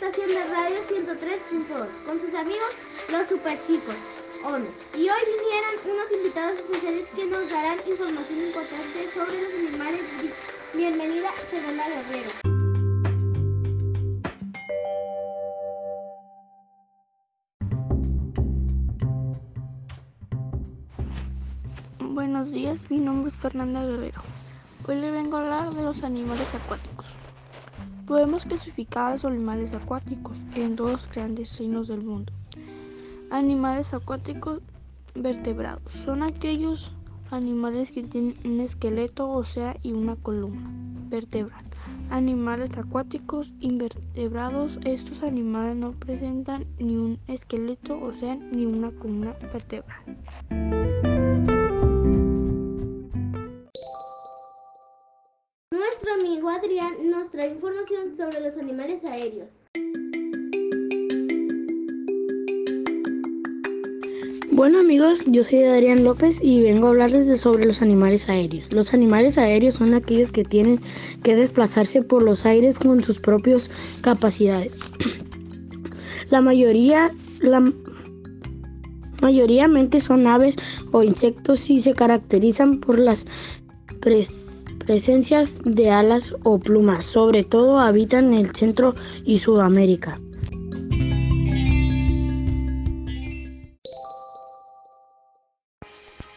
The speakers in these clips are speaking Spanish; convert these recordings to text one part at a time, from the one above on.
estación de radio 103.2 con sus amigos los superchicos. ONU. Y hoy vinieron unos invitados especiales que nos darán información importante sobre los animales. Bienvenida, Fernanda Guerrero. Buenos días, mi nombre es Fernanda Guerrero. Hoy le vengo a hablar de los animales acuáticos. Podemos clasificar a los animales acuáticos en dos grandes reinos del mundo. Animales acuáticos vertebrados son aquellos animales que tienen un esqueleto ósea y una columna vertebral. Animales acuáticos invertebrados, estos animales no presentan ni un esqueleto ósea ni una columna vertebral. Amigo Adrián nos trae información sobre los animales aéreos. Bueno amigos, yo soy Adrián López y vengo a hablarles sobre los animales aéreos. Los animales aéreos son aquellos que tienen que desplazarse por los aires con sus propias capacidades. La mayoría, la mayoritariamente son aves o insectos y se caracterizan por las presencias de alas o plumas. Sobre todo habitan en el Centro y Sudamérica.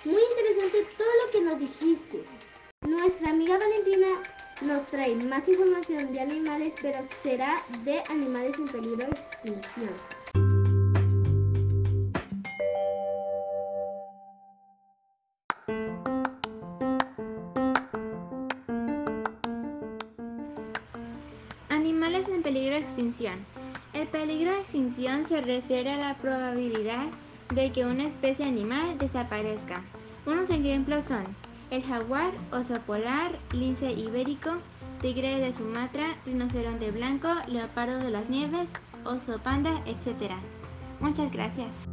Muy interesante todo lo que nos dijiste. Nuestra amiga Valentina nos trae más información de animales, pero será de animales en peligro de extinción. Peligro de extinción. El peligro de extinción se refiere a la probabilidad de que una especie animal desaparezca. Unos ejemplos son el jaguar, oso polar, lince ibérico, tigre de Sumatra, rinoceronte blanco, leopardo de las nieves, oso panda, etc. Muchas gracias.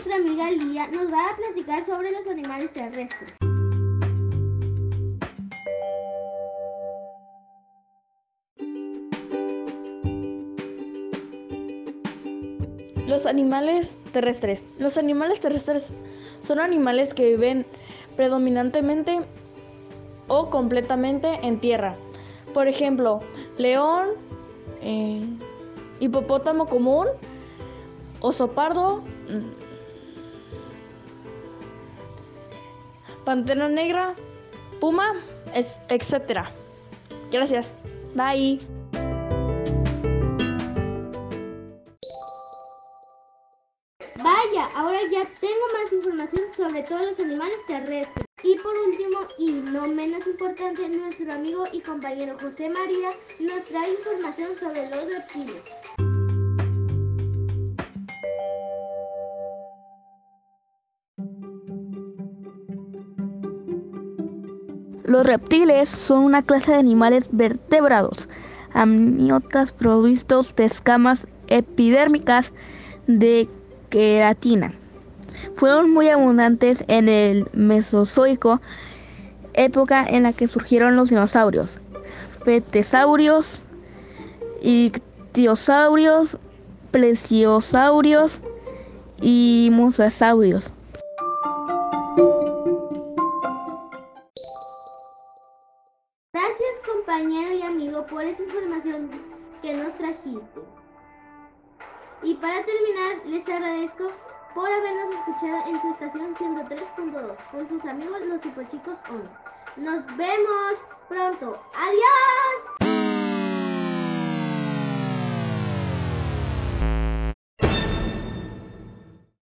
Nuestra amiga Lía, nos va a platicar sobre los animales terrestres. Los animales terrestres. Los animales terrestres son animales que viven predominantemente o completamente en tierra. Por ejemplo, león, eh, hipopótamo común, oso pardo, pantera negra, puma, etc. Gracias. Bye. Vaya, ahora ya tengo más información sobre todos los animales terrestres. Y por último, y no menos importante, nuestro amigo y compañero José María nos trae información sobre los reptiles. Los reptiles son una clase de animales vertebrados, amniotas provistos de escamas epidérmicas de queratina. Fueron muy abundantes en el Mesozoico, época en la que surgieron los dinosaurios, petesaurios, ictiosaurios, plesiosaurios y mosasaurios. Compañero y amigo por esa información que nos trajiste. Y para terminar, les agradezco por habernos escuchado en su estación 103.2 con sus amigos los superchicos 1. Nos vemos pronto. ¡Adiós!